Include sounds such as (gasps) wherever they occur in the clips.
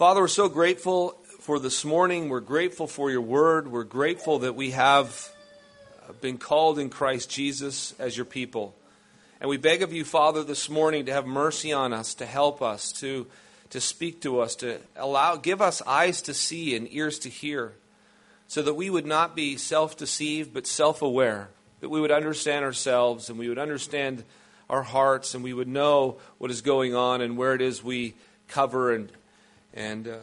Father, we're so grateful for this morning. We're grateful for your word. We're grateful that we have been called in Christ Jesus as your people. And we beg of you, Father, this morning to have mercy on us, to help us, to, to speak to us, to allow, give us eyes to see and ears to hear, so that we would not be self deceived, but self aware, that we would understand ourselves and we would understand our hearts and we would know what is going on and where it is we cover and, and uh,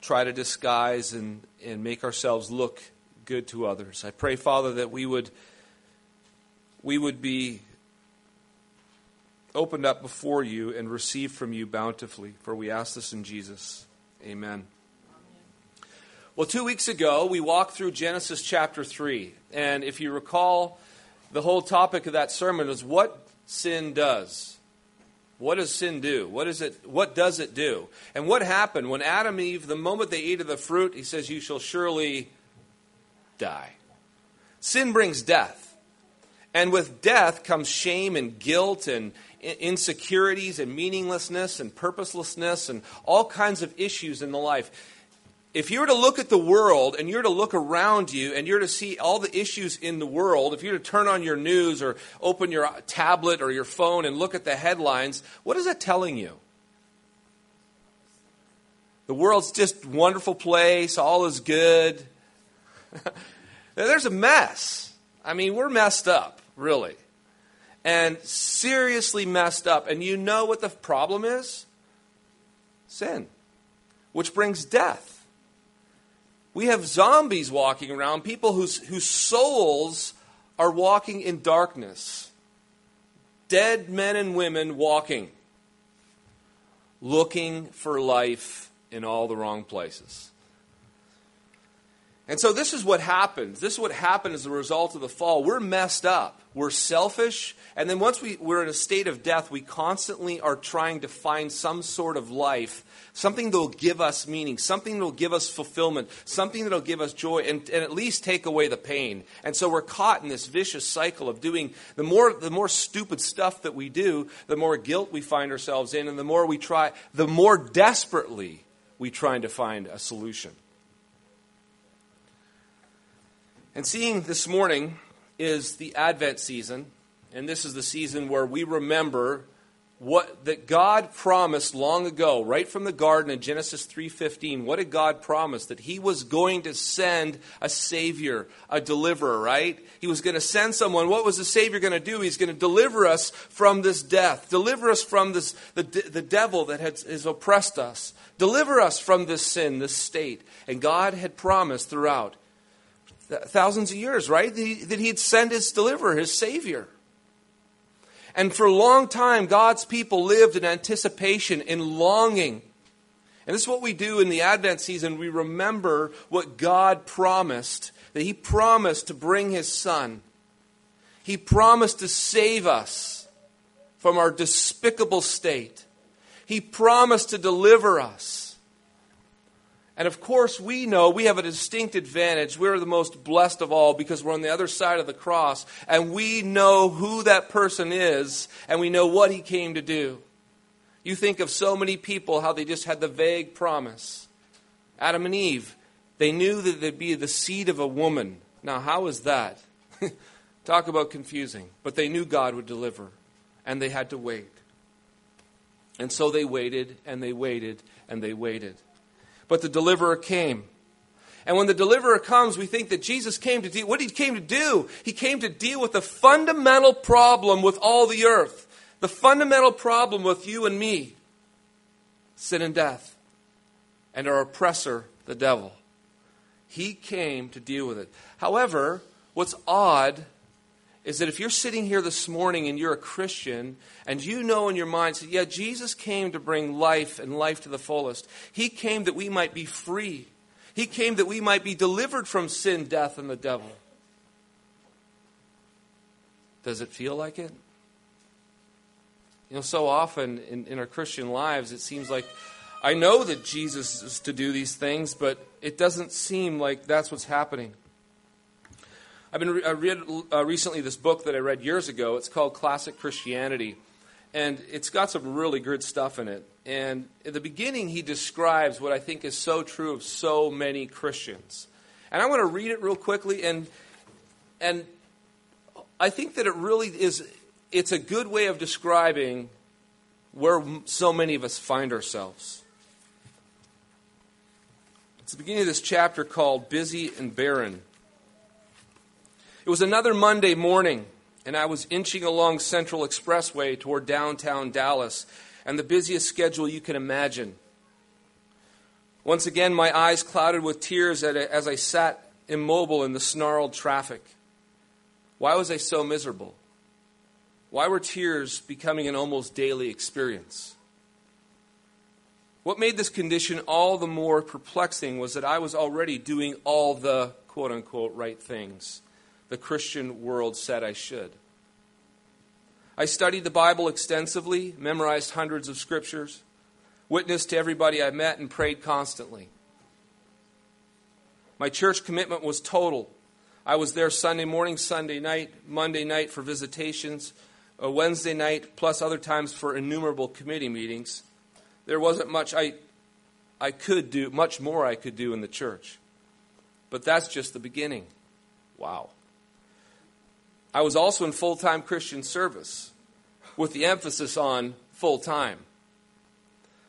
try to disguise and, and make ourselves look good to others. I pray, Father, that we would, we would be opened up before you and receive from you bountifully, for we ask this in Jesus. Amen. Well, two weeks ago, we walked through Genesis chapter 3. And if you recall, the whole topic of that sermon was what sin does. What does sin do? What, is it, what does it do? And what happened when Adam and Eve, the moment they ate of the fruit, he says, You shall surely die. Sin brings death. And with death comes shame and guilt and insecurities and meaninglessness and purposelessness and all kinds of issues in the life if you were to look at the world and you're to look around you and you're to see all the issues in the world, if you're to turn on your news or open your tablet or your phone and look at the headlines, what is that telling you? The world's just wonderful place, all is good. (laughs) There's a mess. I mean, we're messed up, really. And seriously messed up. And you know what the problem is? Sin, which brings death. We have zombies walking around, people whose, whose souls are walking in darkness. Dead men and women walking, looking for life in all the wrong places. And so, this is what happens. This is what happened as a result of the fall. We're messed up. We're selfish. And then, once we, we're in a state of death, we constantly are trying to find some sort of life, something that will give us meaning, something that will give us fulfillment, something that will give us joy, and, and at least take away the pain. And so, we're caught in this vicious cycle of doing the more, the more stupid stuff that we do, the more guilt we find ourselves in, and the more we try, the more desperately we try to find a solution. And seeing this morning is the Advent season, and this is the season where we remember what that God promised long ago, right from the garden in Genesis 3:15. What did God promise? That he was going to send a savior, a deliverer, right? He was going to send someone. What was the savior going to do? He's going to deliver us from this death, deliver us from this the, the devil that has, has oppressed us, deliver us from this sin, this state. And God had promised throughout thousands of years, right? That he'd send his deliverer, his savior. And for a long time, God's people lived in anticipation, in longing. And this is what we do in the Advent season. We remember what God promised that He promised to bring His Son. He promised to save us from our despicable state. He promised to deliver us. And of course, we know we have a distinct advantage. We're the most blessed of all because we're on the other side of the cross and we know who that person is and we know what he came to do. You think of so many people how they just had the vague promise. Adam and Eve, they knew that they'd be the seed of a woman. Now, how is that? (laughs) Talk about confusing. But they knew God would deliver and they had to wait. And so they waited and they waited and they waited but the deliverer came. And when the deliverer comes, we think that Jesus came to deal. What he came to do? He came to deal with the fundamental problem with all the earth, the fundamental problem with you and me sin and death, and our oppressor, the devil. He came to deal with it. However, what's odd is that if you're sitting here this morning and you're a Christian and you know in your mind, that, yeah, Jesus came to bring life and life to the fullest. He came that we might be free. He came that we might be delivered from sin, death, and the devil. Does it feel like it? You know, so often in, in our Christian lives, it seems like I know that Jesus is to do these things, but it doesn't seem like that's what's happening. I've been I read uh, recently this book that I read years ago. It's called Classic Christianity, and it's got some really good stuff in it. And in the beginning, he describes what I think is so true of so many Christians. And I want to read it real quickly. And, and I think that it really is, it's a good way of describing where so many of us find ourselves. It's the beginning of this chapter called Busy and Barren. It was another Monday morning, and I was inching along Central Expressway toward downtown Dallas, and the busiest schedule you can imagine. Once again, my eyes clouded with tears as I sat immobile in the snarled traffic. Why was I so miserable? Why were tears becoming an almost daily experience? What made this condition all the more perplexing was that I was already doing all the quote unquote right things the Christian world said I should. I studied the Bible extensively, memorized hundreds of scriptures, witnessed to everybody I met, and prayed constantly. My church commitment was total. I was there Sunday morning, Sunday night, Monday night for visitations, Wednesday night, plus other times for innumerable committee meetings. There wasn't much I, I could do, much more I could do in the church. But that's just the beginning. Wow. I was also in full time Christian service with the emphasis on full time.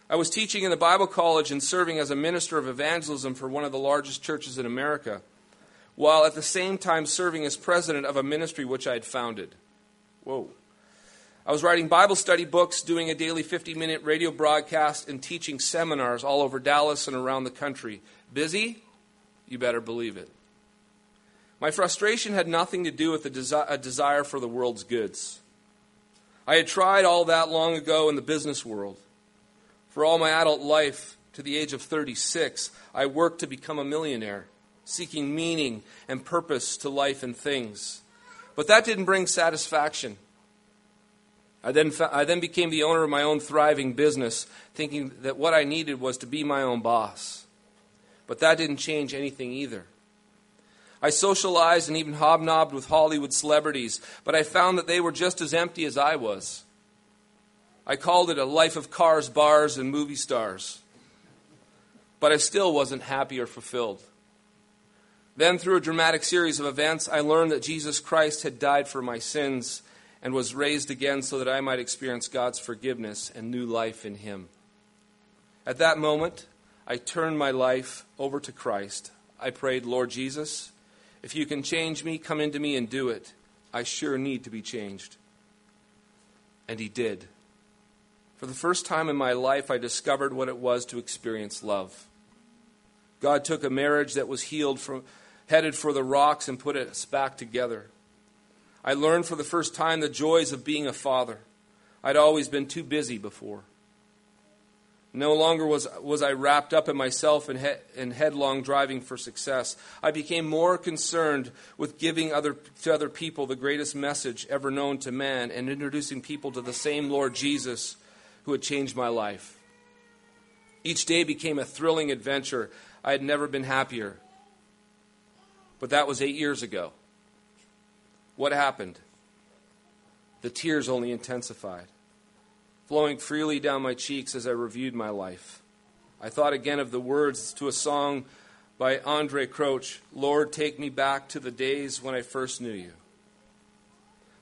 I was teaching in the Bible college and serving as a minister of evangelism for one of the largest churches in America, while at the same time serving as president of a ministry which I had founded. Whoa. I was writing Bible study books, doing a daily 50 minute radio broadcast, and teaching seminars all over Dallas and around the country. Busy? You better believe it. My frustration had nothing to do with a, desi- a desire for the world's goods. I had tried all that long ago in the business world. For all my adult life, to the age of 36, I worked to become a millionaire, seeking meaning and purpose to life and things. But that didn't bring satisfaction. I then, I then became the owner of my own thriving business, thinking that what I needed was to be my own boss. But that didn't change anything either. I socialized and even hobnobbed with Hollywood celebrities, but I found that they were just as empty as I was. I called it a life of cars, bars, and movie stars. But I still wasn't happy or fulfilled. Then, through a dramatic series of events, I learned that Jesus Christ had died for my sins and was raised again so that I might experience God's forgiveness and new life in Him. At that moment, I turned my life over to Christ. I prayed, Lord Jesus, if you can change me, come into me and do it. I sure need to be changed. And He did. For the first time in my life, I discovered what it was to experience love. God took a marriage that was healed from, headed for the rocks and put us back together. I learned for the first time the joys of being a father. I'd always been too busy before. No longer was, was I wrapped up in myself and, he, and headlong driving for success. I became more concerned with giving other, to other people the greatest message ever known to man and introducing people to the same Lord Jesus who had changed my life. Each day became a thrilling adventure. I had never been happier. But that was eight years ago. What happened? The tears only intensified, flowing freely down my cheeks as I reviewed my life. I thought again of the words to a song by Andraé Crouch Lord, take me back to the days when I first knew you.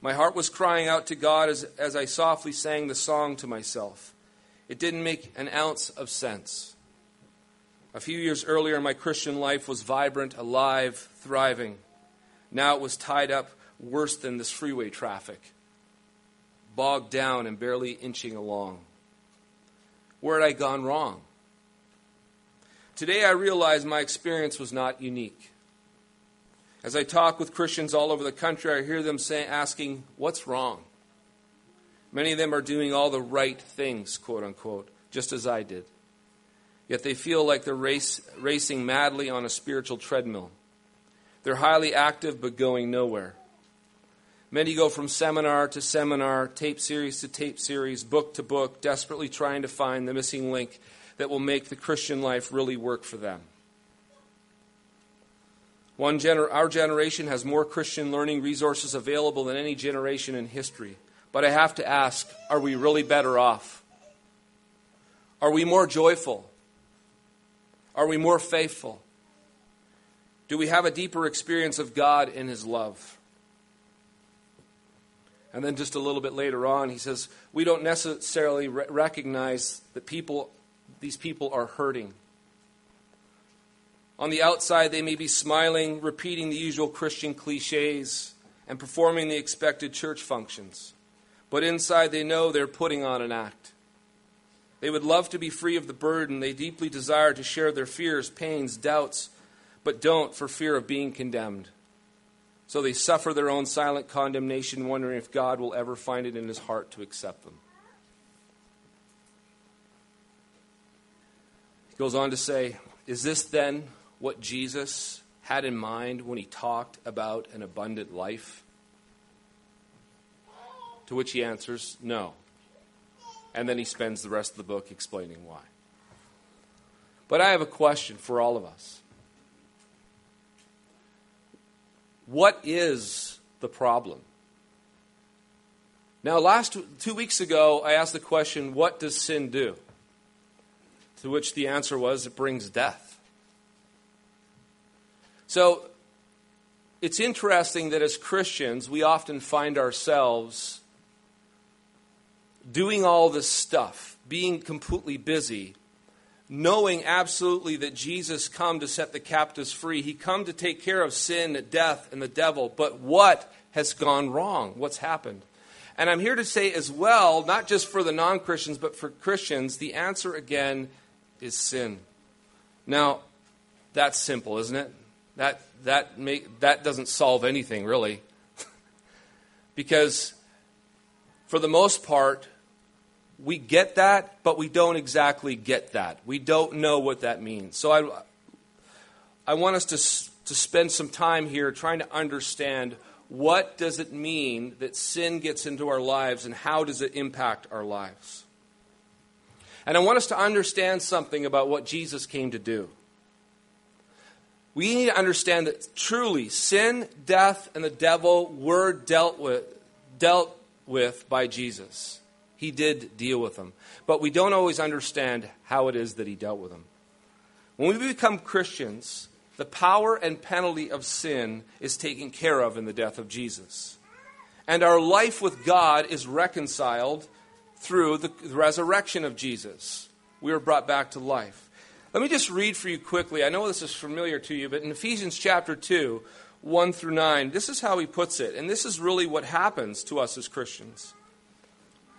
My heart was crying out to God as, as I softly sang the song to myself. It didn't make an ounce of sense. A few years earlier, my Christian life was vibrant, alive, thriving. Now it was tied up worse than this freeway traffic, bogged down and barely inching along. Where had I gone wrong? Today I realize my experience was not unique. As I talk with Christians all over the country, I hear them say, asking, What's wrong? Many of them are doing all the right things, quote unquote, just as I did. Yet they feel like they're race, racing madly on a spiritual treadmill. They're highly active but going nowhere. Many go from seminar to seminar, tape series to tape series, book to book, desperately trying to find the missing link that will make the Christian life really work for them. One gener- our generation has more Christian learning resources available than any generation in history. But I have to ask are we really better off? Are we more joyful? Are we more faithful? Do we have a deeper experience of God in His love? And then just a little bit later on, he says, We don't necessarily re- recognize that people, these people are hurting. On the outside, they may be smiling, repeating the usual Christian cliches, and performing the expected church functions. But inside, they know they're putting on an act. They would love to be free of the burden. They deeply desire to share their fears, pains, doubts, but don't for fear of being condemned. So they suffer their own silent condemnation, wondering if God will ever find it in his heart to accept them. He goes on to say, Is this then what Jesus had in mind when he talked about an abundant life? To which he answers, No. And then he spends the rest of the book explaining why. But I have a question for all of us. What is the problem? Now, last two weeks ago, I asked the question, What does sin do? To which the answer was, It brings death. So, it's interesting that as Christians, we often find ourselves doing all this stuff, being completely busy, knowing absolutely that Jesus come to set the captives free. He come to take care of sin, death, and the devil. But what has gone wrong? What's happened? And I'm here to say as well, not just for the non Christians, but for Christians, the answer again is sin. Now, that's simple, isn't it? That, that, that doesn't solve anything, really. (laughs) because for the most part, we get that, but we don't exactly get that. We don't know what that means. So I, I want us to, to spend some time here trying to understand what does it mean that sin gets into our lives and how does it impact our lives. And I want us to understand something about what Jesus came to do. We need to understand that truly sin, death, and the devil were dealt with, dealt with by Jesus. He did deal with them. But we don't always understand how it is that he dealt with them. When we become Christians, the power and penalty of sin is taken care of in the death of Jesus. And our life with God is reconciled through the resurrection of Jesus. We are brought back to life. Let me just read for you quickly. I know this is familiar to you, but in Ephesians chapter 2, 1 through 9, this is how he puts it. And this is really what happens to us as Christians.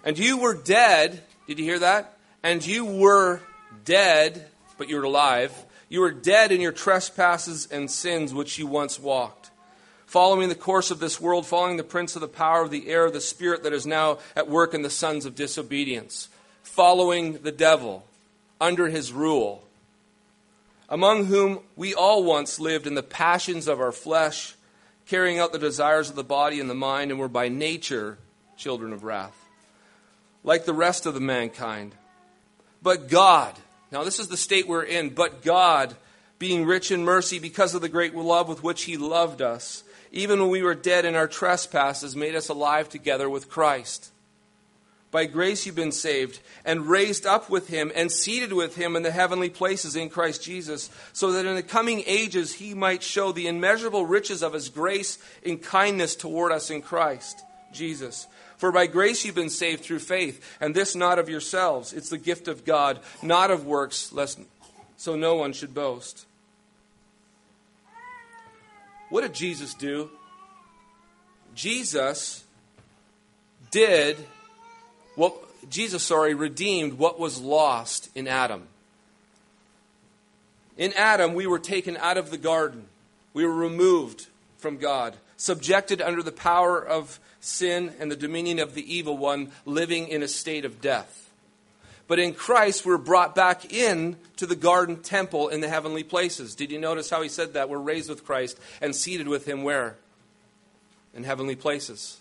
And you were dead. Did you hear that? And you were dead, but you're alive. You were dead in your trespasses and sins which you once walked, following the course of this world, following the prince of the power of the air, the spirit that is now at work in the sons of disobedience, following the devil under his rule, among whom we all once lived in the passions of our flesh, carrying out the desires of the body and the mind, and were by nature children of wrath like the rest of the mankind. But God, now this is the state we're in, but God, being rich in mercy because of the great love with which He loved us, even when we were dead in our trespasses, made us alive together with Christ. By grace you've been saved, and raised up with him, and seated with him in the heavenly places in Christ Jesus, so that in the coming ages he might show the immeasurable riches of his grace in kindness toward us in Christ Jesus. For by grace you've been saved through faith, and this not of yourselves. It's the gift of God, not of works, lest so no one should boast. What did Jesus do? Jesus did what Jesus, sorry, redeemed what was lost in Adam. In Adam, we were taken out of the garden. We were removed from God, subjected under the power of sin and the dominion of the evil one, living in a state of death. But in Christ, we're brought back in to the garden temple in the heavenly places. Did you notice how he said that? We're raised with Christ and seated with him where? In heavenly places.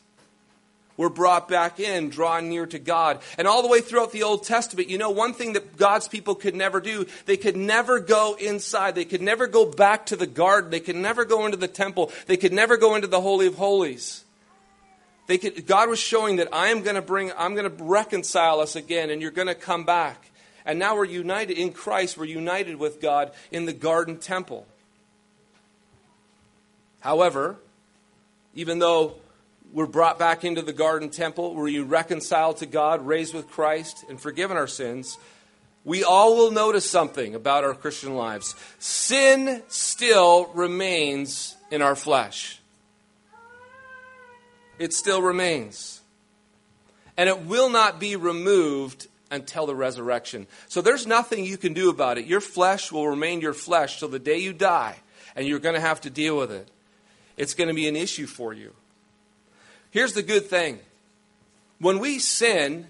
We're brought back in, drawn near to God. And all the way throughout the Old Testament, you know, one thing that God's people could never do, they could never go inside. They could never go back to the garden. They could never go into the temple. They could never go into the Holy of Holies. They could, God was showing that I am going to bring, I'm going to reconcile us again, and you're going to come back. And now we're united in Christ, we're united with God in the garden temple. However, even though we're brought back into the garden temple, we're reconciled to God, raised with Christ, and forgiven our sins, we all will notice something about our Christian lives. Sin still remains in our flesh. It still remains. And it will not be removed until the resurrection. So there's nothing you can do about it. Your flesh will remain your flesh till the day you die, and you're going to have to deal with it. It's going to be an issue for you. Here's the good thing when we sin,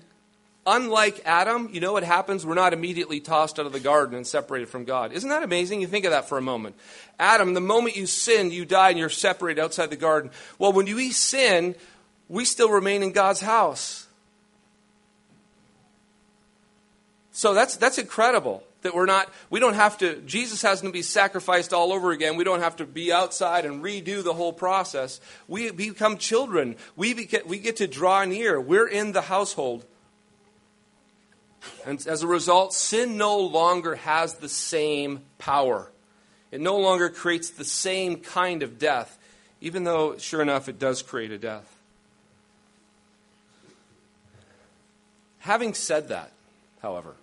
unlike Adam, you know what happens? We're not immediately tossed out of the garden and separated from God. Isn't that amazing? You think of that for a moment. Adam, the moment you sin, you die and you're separated outside the garden. Well, when we sin, we still remain in God's house. So that's, that's incredible that we're not, we don't have to, Jesus hasn't to be sacrificed all over again. We don't have to be outside and redo the whole process. We become children. We, get, we get to draw near. We're in the household. And as a result, sin no longer has the same power. It no longer creates the same kind of death, even though, sure enough, it does create a death. Having said that, however,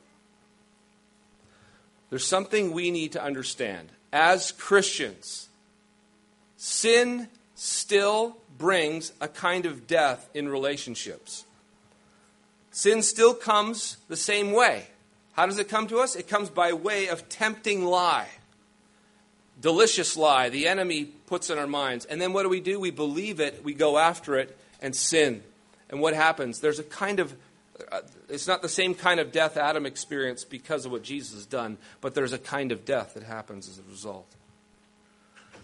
there's something we need to understand. As Christians, sin still brings a kind of death in relationships. Sin still comes the same way. How does it come to us? It comes by way of tempting lie. Delicious lie the enemy puts in our minds. And then what do we do? We believe it, we go after it, and sin. And what happens? There's a kind of Uh, it's not the same kind of death Adam experienced because of what Jesus has done, but there's a kind of death that happens as a result.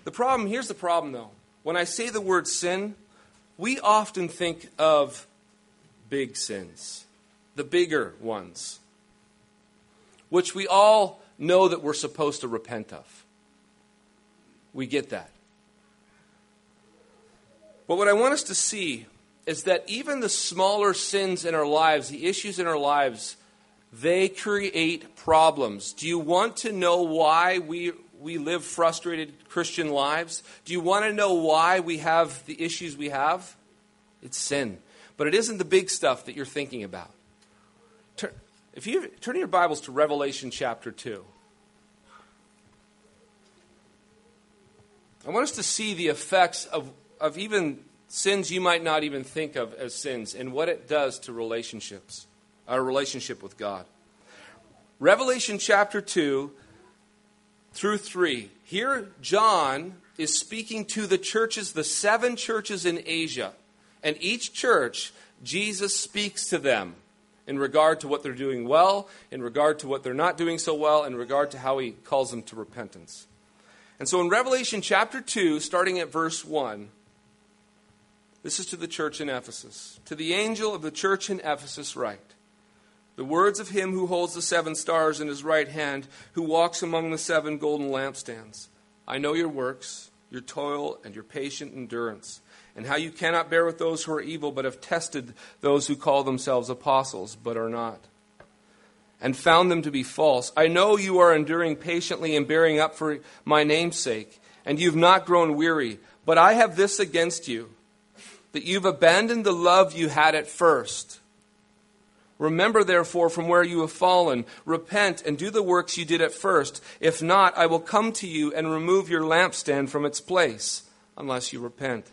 The problem, here's the problem though. When I say the word sin, we often think of big sins, the bigger ones, which we all know that we're supposed to repent of. We get that. But what I want us to see is that even the smaller sins in our lives, the issues in our lives, they create problems. Do you want to know why we, we live frustrated Christian lives? Do you want to know why we have the issues we have? It's sin. But it isn't the big stuff that you're thinking about. Turn, if you turn your Bibles to Revelation chapter 2. I want us to see the effects of, of even sins you might not even think of as sins and what it does to relationships, our relationship with God. Revelation chapter 2 through 3. Here, John is speaking to the churches, the seven churches in Asia. And each church, Jesus speaks to them in regard to what they're doing well, in regard to what they're not doing so well, in regard to how he calls them to repentance. And so in Revelation chapter 2, starting at verse 1, this is to the church in Ephesus. To the angel of the church in Ephesus, write The words of him who holds the seven stars in his right hand, who walks among the seven golden lampstands. I know your works, your toil, and your patient endurance, and how you cannot bear with those who are evil, but have tested those who call themselves apostles, but are not, and found them to be false. I know you are enduring patiently and bearing up for my name's sake, and you've not grown weary. But I have this against you that you've abandoned the love you had at first. Remember, therefore, from where you have fallen. Repent and do the works you did at first. If not, I will come to you and remove your lampstand from its place, unless you repent.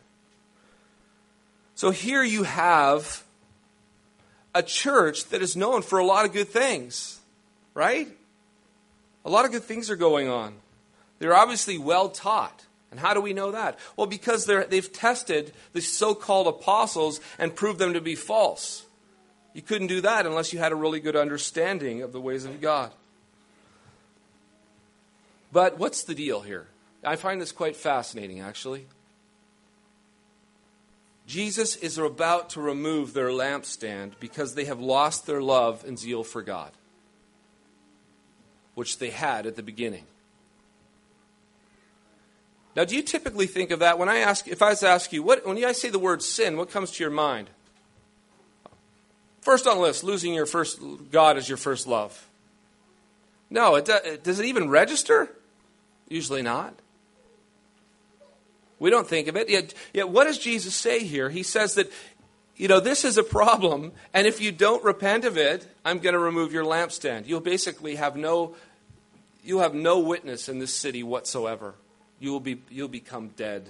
So here you have a church that is known for a lot of good things, right? A lot of good things are going on. They're obviously well taught. And how do we know that? Well, because they've tested the so called apostles and proved them to be false. You couldn't do that unless you had a really good understanding of the ways of God. But what's the deal here? I find this quite fascinating, actually. Jesus is about to remove their lampstand because they have lost their love and zeal for God, which they had at the beginning. Now, do you typically think of that when I ask, if I was to ask you, what, when I say the word sin, what comes to your mind? First on the list, losing your first God as your first love. No, it, does it even register? Usually not. We don't think of it. Yet, yet, what does Jesus say here? He says that, you know, this is a problem, and if you don't repent of it, I'm going to remove your lampstand. You'll basically have no, you'll have no witness in this city whatsoever. You will be, you'll become dead.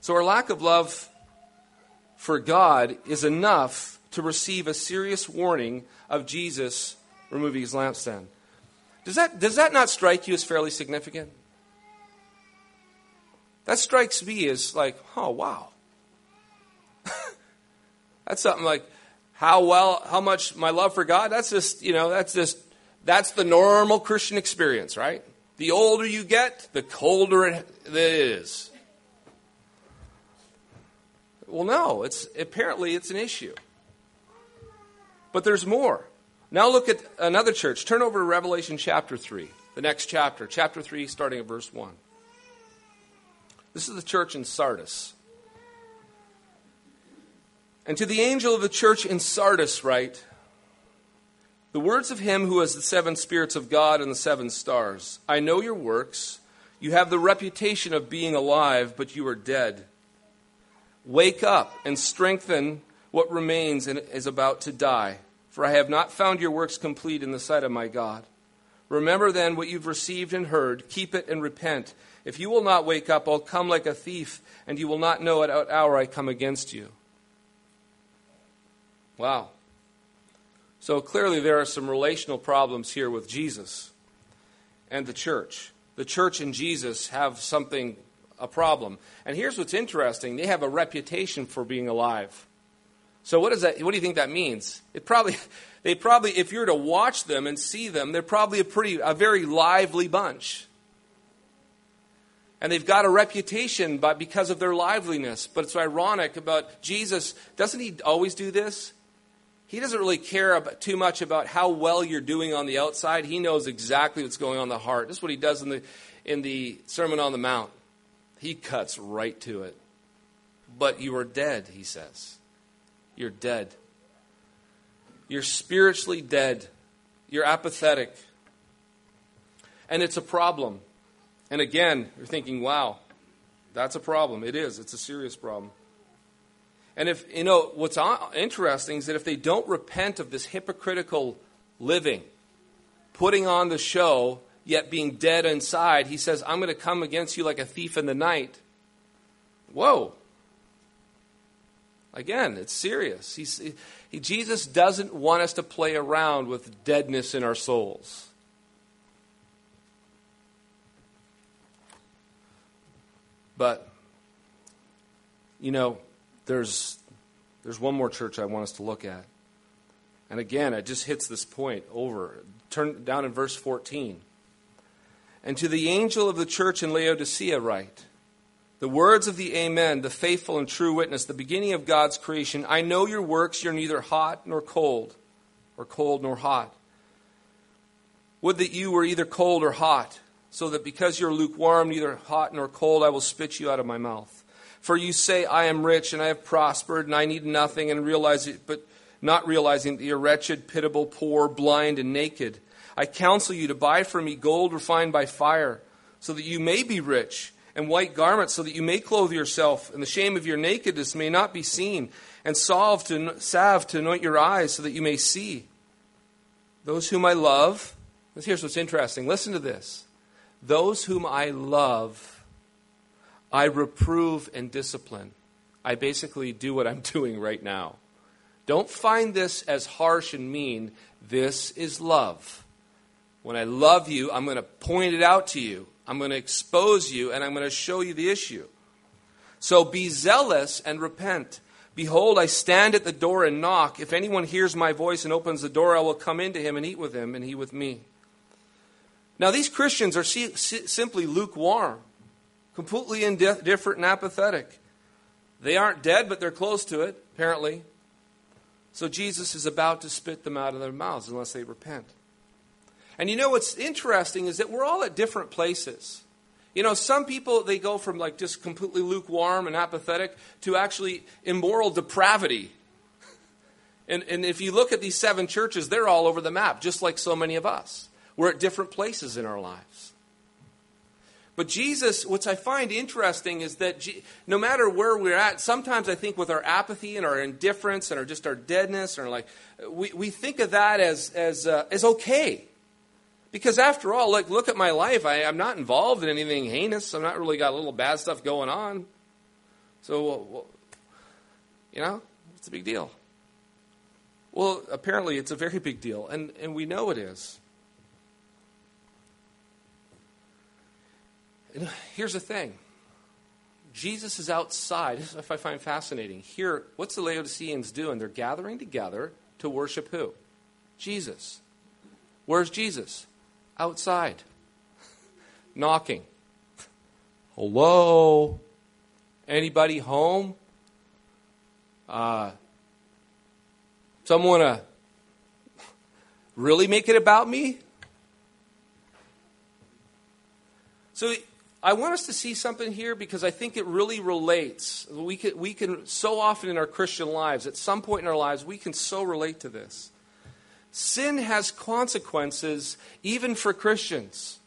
So our lack of love for God is enough to receive a serious warning of Jesus removing his lampstand. Does that, does that not strike you as fairly significant? That strikes me as like, oh, wow. (laughs) that's something like how well, how much my love for God, that's just, you know, that's just, that's the normal Christian experience, right? The older you get, the colder it is. Well, no, it's apparently it's an issue. But there's more. Now look at another church. Turn over to Revelation chapter 3, the next chapter, chapter 3, starting at verse 1. This is the church in Sardis. And to the angel of the church in Sardis, write The words of him who has the seven spirits of God and the seven stars. I know your works. You have the reputation of being alive, but you are dead. Wake up and strengthen what remains and is about to die for I have not found your works complete in the sight of my God. Remember then what you've received and heard, keep it and repent. If you will not wake up, I'll come like a thief, and you will not know at what hour I come against you. Wow. So clearly, there are some relational problems here with Jesus and the church. The church and Jesus have something, a problem. And here's what's interesting they have a reputation for being alive. So what does that? What do you think that means? It probably, (laughs) they probably, if you were to watch them and see them, they're probably a pretty, a very lively bunch. And they've got a reputation by, because of their liveliness. But it's ironic about Jesus. Doesn't he always do this? He doesn't really care about, too much about how well you're doing on the outside. He knows exactly what's going on in the heart. This is what he does in the, in the Sermon on the Mount. He cuts right to it. But you are dead, he says you're dead. You're spiritually dead. You're apathetic. And it's a problem. And again, you're thinking, wow, that's a problem. It is. It's a serious problem. And if, you know, what's interesting is that if they don't repent of this hypocritical living, putting on the show, yet being dead inside, he says, I'm going to come against you like a thief in the night. Whoa. Again, it's serious. He's, he, Jesus doesn't want us to play around with deadness in our souls. But, you know, there's, there's one more church I want us to look at. And again, it just hits this point over. Turn down in verse 14. And to the angel of the church in Laodicea, write the words of the Amen, the faithful and true witness, the beginning of God's creation. I know your works, you're neither hot nor cold, or cold nor hot. Would that you were either cold or hot, so that because you're lukewarm, neither hot nor cold, I will spit you out of my mouth. For you say, I am rich and I have prospered and I need nothing, and realize it, but not realizing that you're wretched, pitiable, poor, blind, and naked. I counsel you to buy for me gold refined by fire, so that you may be rich and white garments so that you may clothe yourself, and the shame of your nakedness may not be seen, and salve to, salve to anoint your eyes so that you may see. Those whom I love, here's what's interesting. Listen to this. Those whom I love, I reprove and discipline. I basically do what I'm (laughs) doing right now. Don't find this as harsh and mean. This is love. When I love you, I'm going to point it out to you. I'm going to expose you and I'm going to show you the issue. So be zealous and repent. Behold, I stand at the door and knock. If anyone hears my voice and opens the door, I will come into him and eat with him, and he with me. Now, these Christians are simply lukewarm, completely indifferent and apathetic. They aren't dead, but they're close to it, apparently. So Jesus is about to spit them out of their mouths unless they repent. And you know what's interesting is that we're all at different places. You know, some people, they go from like just completely lukewarm and apathetic to actually immoral depravity. (laughs) And, and if you look at these seven churches, they're all over the map, just like so many of us. We're at different places in our lives. But Jesus, what I find interesting is that G- no matter where we're at, sometimes I think with our apathy and our indifference and our just our deadness, or like we, we think of that as as uh, as okay. Because after all, like look at my life. I, I'm not involved in anything heinous. I'm not really got a little bad stuff going on. So, well, you know, it's a big deal. Well, apparently it's a very big deal, and, and we know it is. And here's the thing Jesus is outside. This is what I find fascinating. Here, what's the Laodiceans doing? They're gathering together to worship who? Jesus. Where's Jesus? Outside. (laughs) Knocking. (laughs) Hello? Anybody home? Uh, someone to (laughs) really make it about me? So I want us to see something here because I think it really relates. We can, we can so often in our Christian lives, at some point in our lives, we can so relate to this. Sin has consequences even for Christians.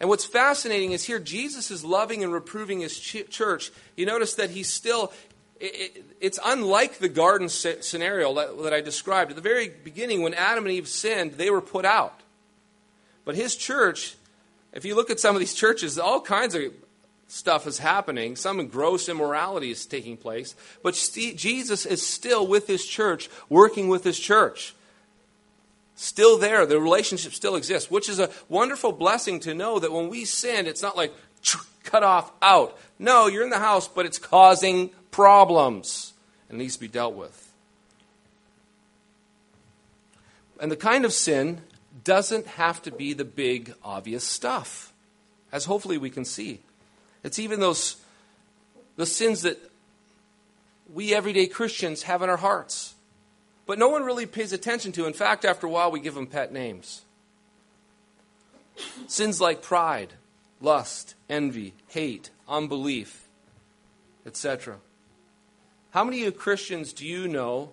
And what's fascinating is here Jesus is loving and reproving his ch- church. You notice that he's still, it, it, it's unlike the garden scenario that, that I described. At the very beginning, when Adam and Eve sinned, they were put out. But his church, if you look at some of these churches, all kinds of stuff is happening. Some gross immorality is taking place. But Jesus is still with his church, working with his church. Still there. The relationship still exists, which is a wonderful blessing to know that when we sin, it's not like cut off out. No, you're in the house, but it's causing problems and needs to be dealt with. And the kind of sin doesn't have to be the big, obvious stuff, as hopefully we can see. It's even those the sins that we everyday Christians have in our hearts, but no one really pays attention to. In fact, after a while, we give them pet names. Sins like pride, lust, envy, hate, unbelief, etc. How many Christians do you know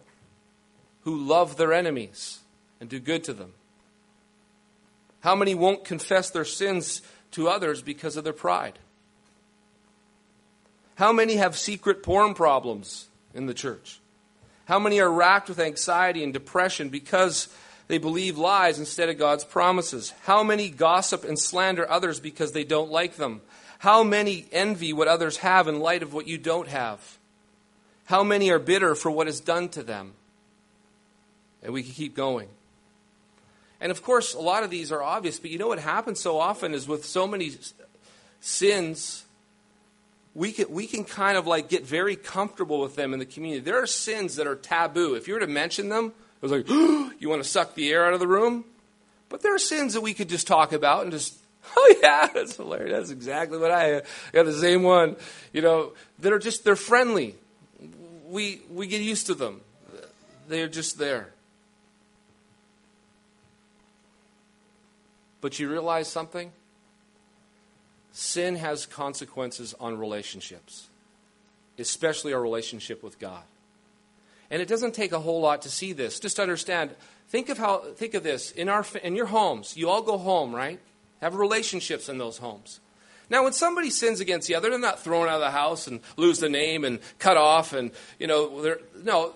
who love their enemies and do good to them? How many won't confess their sins to others because of their pride? How many have secret porn problems in the church? How many are racked with anxiety and depression because they believe lies instead of God's promises? How many gossip and slander others because they don't like them? How many envy what others have in light of what you don't have? How many are bitter for what is done to them? And we can keep going. And of course, a lot of these are obvious, but you know what happens so often is with so many sins, we can, we can kind of like get very comfortable with them in the community. There are sins that are taboo. If you were to mention them, it was like, (gasps) you want to suck the air out of the room? But there are sins that we could just talk about and just, (laughs) oh yeah, (laughs) that's hilarious. That's exactly what I, I got the same one. You know, that are just, they're friendly. We, we get used to them. They're just there. But you realize something? Sin has consequences on relationships, especially our relationship with God. And it doesn't take a whole lot to see this. Just understand, think of how think of this. In our in your homes, you all go home, right? Have relationships in those homes. Now, when somebody sins against the other, they're not thrown out of the house and lose the name and cut off and you know, no,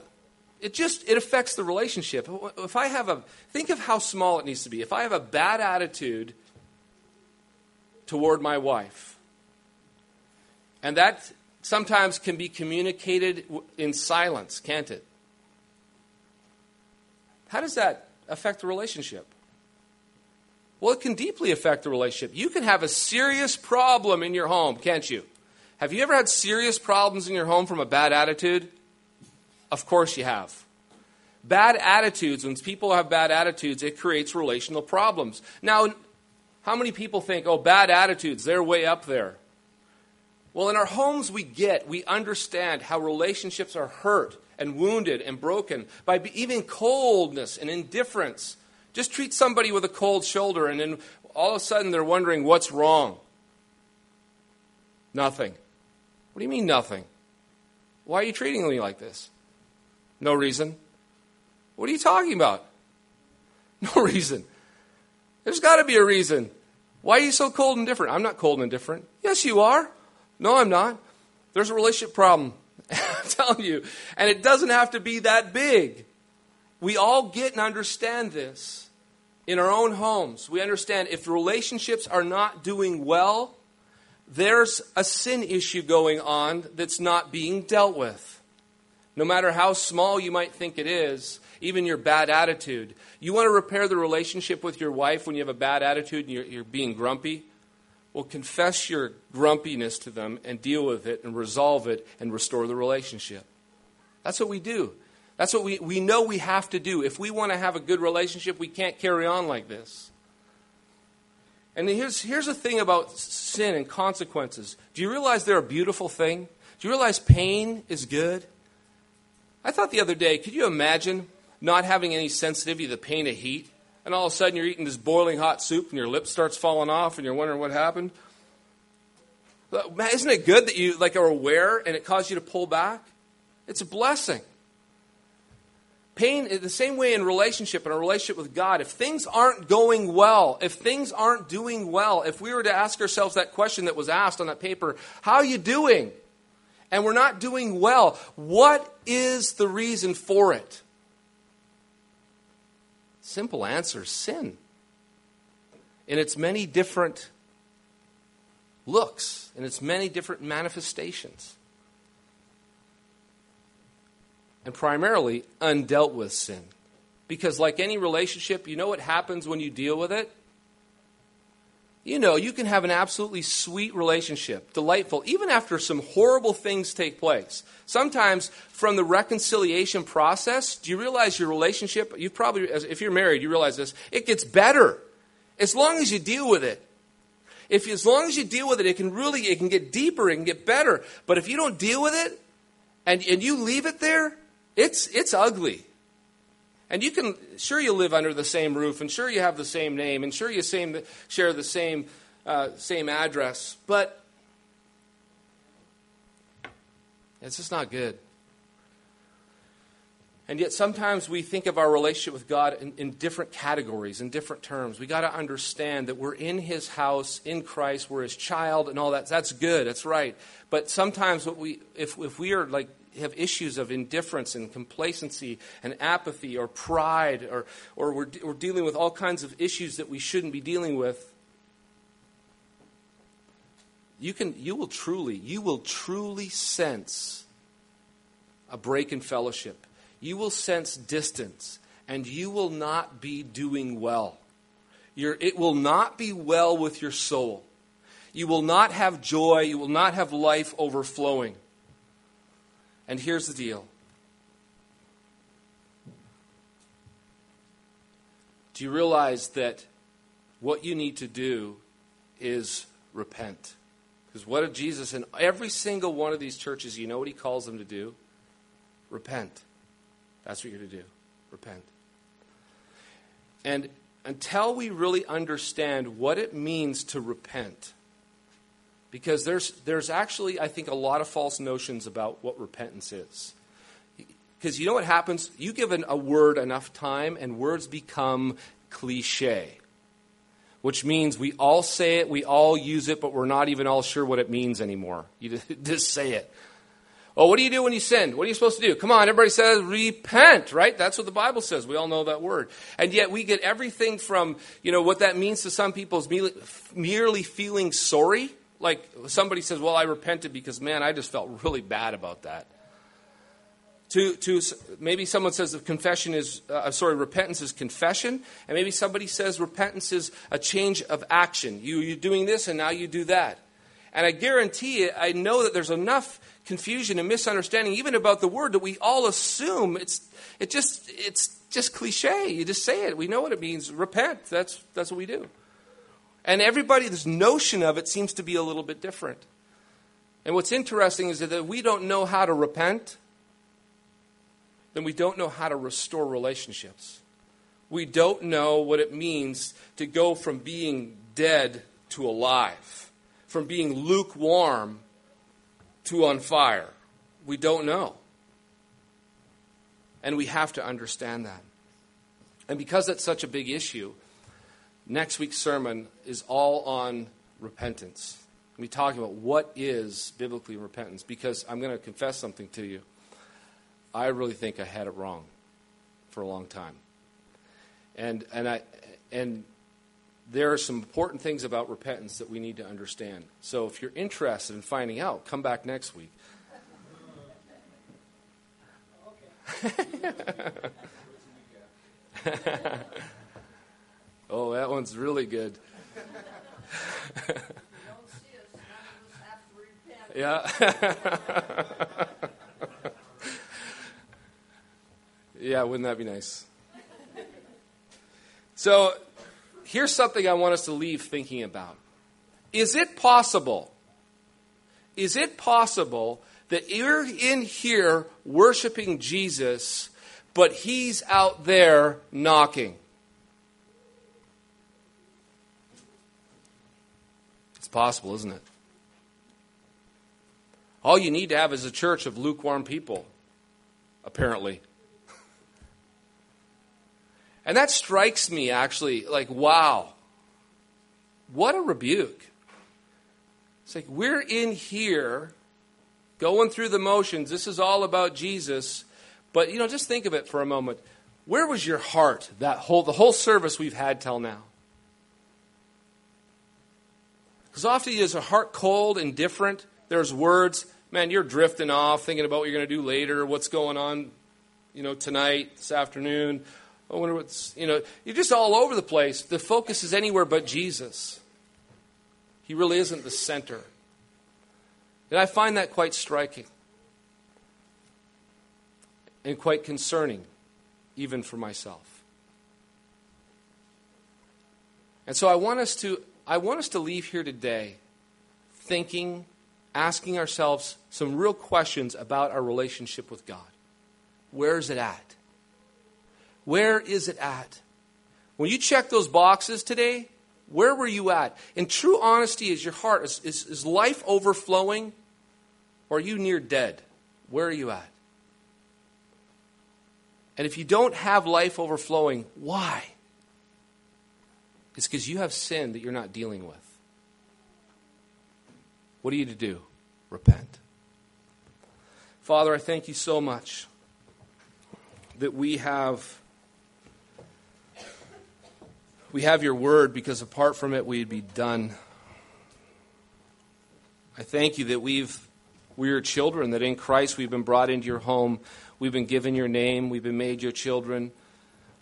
it just it affects the relationship. If i have a think of how small it needs to be. If i have a bad attitude toward my wife and that sometimes can be communicated in silence can't it? How does that affect the relationship? Well it can deeply affect the relationship. You can have a serious problem in your home can't you? Have you ever had serious problems in your home from a bad attitude of course you have. Bad attitudes, when people have bad attitudes, it creates relational problems. Now, how many people think, oh, bad attitudes, they're way up there? Well, in our homes, we get, we understand how relationships are hurt and wounded and broken by even coldness and indifference. Just treat somebody with a cold shoulder, and then all of a sudden they're wondering what's wrong. Nothing. What do you mean, nothing? Why are you treating me like this? No reason. What are you talking about? (laughs) No reason. There's got to be a reason. Why are you so cold and different? I'm not cold and different. Yes, you are. No, I'm not. There's a relationship problem. (laughs) I'm telling you. And it doesn't have to be that big. We all get and understand this in our own homes. We understand if relationships are not doing well, there's a sin issue going on that's not being dealt with. No matter how small you might think it is, even your bad attitude. You want to repair the relationship with your wife when you have a bad attitude and you're, you're being grumpy? Well, confess your grumpiness to them and deal with it and resolve it and restore the relationship. That's what we do. That's what we, we know we have to do. If we want to have a good relationship, we can't carry on like this. And here's, here's the thing about sin and consequences. Do you realize they're a beautiful thing? Do you realize pain is good? I thought the other day, could you imagine not having any sensitivity to the pain of heat, and all of a sudden you're eating this boiling hot soup and your lip starts falling off and you're wondering what happened. isn't it good that you like are aware and it caused you to pull back? It's a blessing. Pain, eh, the same way in relationship, in a relationship with God, if things aren't going well, if things aren't doing well, if we were to ask ourselves that question that was asked on that paper, how are you doing? And we're not doing well, what is the reason for it? Simple answer sin. In its many different looks, in its many different manifestations. And primarily, undealt with sin. Because, like any relationship, you know what happens when you deal with it? You know, you can have an absolutely sweet relationship, delightful, even after some horrible things take place. Sometimes from the reconciliation process, do you realize your relationship, you probably, if you're married, you realize this, it gets better as long as you deal with it. If as long as you deal with it, it can really, it can get deeper, it can get better. But if you don't deal with it and, and you leave it there, it's, it's ugly. And you can, sure, you live under the same roof, and sure, you have the same name, and sure, you same, share the same, uh, same address, but it's just not good. And yet, sometimes we think of our relationship with God in, in different categories, in different terms. We got to understand that we're in His house, in Christ, we're His child, and all that. That's good, that's right. But sometimes, what we, if, if we are like have issues of indifference and complacency and apathy or pride, or, or we're, we're dealing with all kinds of issues that we shouldn't be dealing with, you, can, you will truly, you will truly sense a break in fellowship. You will sense distance, and you will not be doing well. You're, it will not be well with your soul. You will not have joy. You will not have life overflowing. And here's the deal Do you realize that what you need to do is repent? Because what did Jesus in every single one of these churches, you know what he calls them to do? Repent. That's what you're to do. Repent. And until we really understand what it means to repent, because there's, there's actually, I think, a lot of false notions about what repentance is. Because you know what happens? You give an, a word enough time, and words become cliche, which means we all say it, we all use it, but we're not even all sure what it means anymore. You (laughs) just say it. Oh, what do you do when you sin? What are you supposed to do? Come on, everybody says repent, right? That's what the Bible says. We all know that word. And yet we get everything from, you know, what that means to some people is merely feeling sorry like somebody says, Well, I repented because, man, I just felt really bad about that. To, to maybe someone says the confession is uh, sorry repentance is confession and maybe somebody says repentance is a change of action. You you're doing this and now you do that. And i guarantee i know that there's enough confusion and misunderstanding even about the word that we all assume it's it just it's just cliche. You just say it. We know what it means. Repent. That's that's what we do and everybody's notion of it seems to be a little bit different. And what's interesting is that if we don't know how to repent, then we don't know how to restore relationships. We don't know what it means to go from being dead to alive, from being lukewarm to on fire. we don't know. And we have to understand that. And because it's such a big issue, next week's sermon is all on repentance. We talking about what is biblically repentance because I'm going to confess something to you. I really think I had it wrong for a long time. And and I and there are some important things about repentance that we need to understand. So if you're interested in finding out, come back next week. (laughs) (laughs) oh, that one's really good. (laughs) yeah. (laughs) yeah, wouldn't that be nice? So, here's something I want us to leave thinking about. Is it possible? Is it possible that you're in here worshiping Jesus, but he's out there knocking? Possible, isn't it? All you need to have is a church of lukewarm people, apparently. And that strikes me actually like, wow, what a rebuke. It's like we're in here going through the motions. This is all about Jesus. But, you know, just think of it for a moment. Where was your heart that whole, the whole service we've had till now? Because often is a heart cold, indifferent. There's words, man, you're drifting off, thinking about what you're going to do later, what's going on, you know, tonight, this afternoon. I wonder what's, you know, you're just all over the place. The focus is anywhere but Jesus. He really isn't the center. And I find that quite striking and quite concerning, even for myself. And so I want us to, I want us to leave here today thinking, asking ourselves some real questions about our relationship with God. Where is it at? Where is it at? When you check those boxes today, where were you at? In true honesty, is your heart, is, is, is life overflowing? Or are you near dead? Where are you at? And if you don't have life overflowing, why? It's because you have sin that you're not dealing with. What are you to do? Repent. Father, I thank you so much that we have we have your word because apart from it, we'd be done. I thank you that we've, we are children, that in Christ we've been brought into your home. We've been given your name. We've been made your children.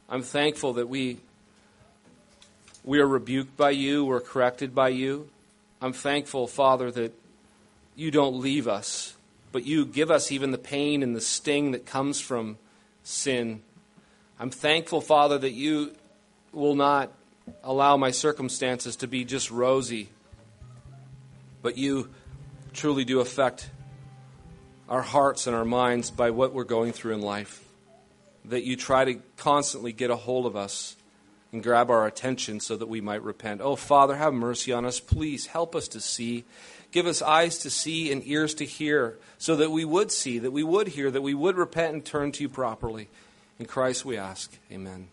I'm thankful that we, we are rebuked by you. We're corrected by you. I'm thankful, Father, that you don't leave us, but you give us even the pain and the sting that comes from sin. I'm thankful, Father, that you will not allow my circumstances to be just rosy, but you truly do affect our hearts and our minds by what we're going through in life. That you try to constantly get a hold of us and grab our attention so that we might repent. Oh, Father, have mercy on us. Please help us to see. Give us eyes to see and ears to hear so that we would see, that we would hear, that we would repent and turn to you properly. In Christ we ask. Amen.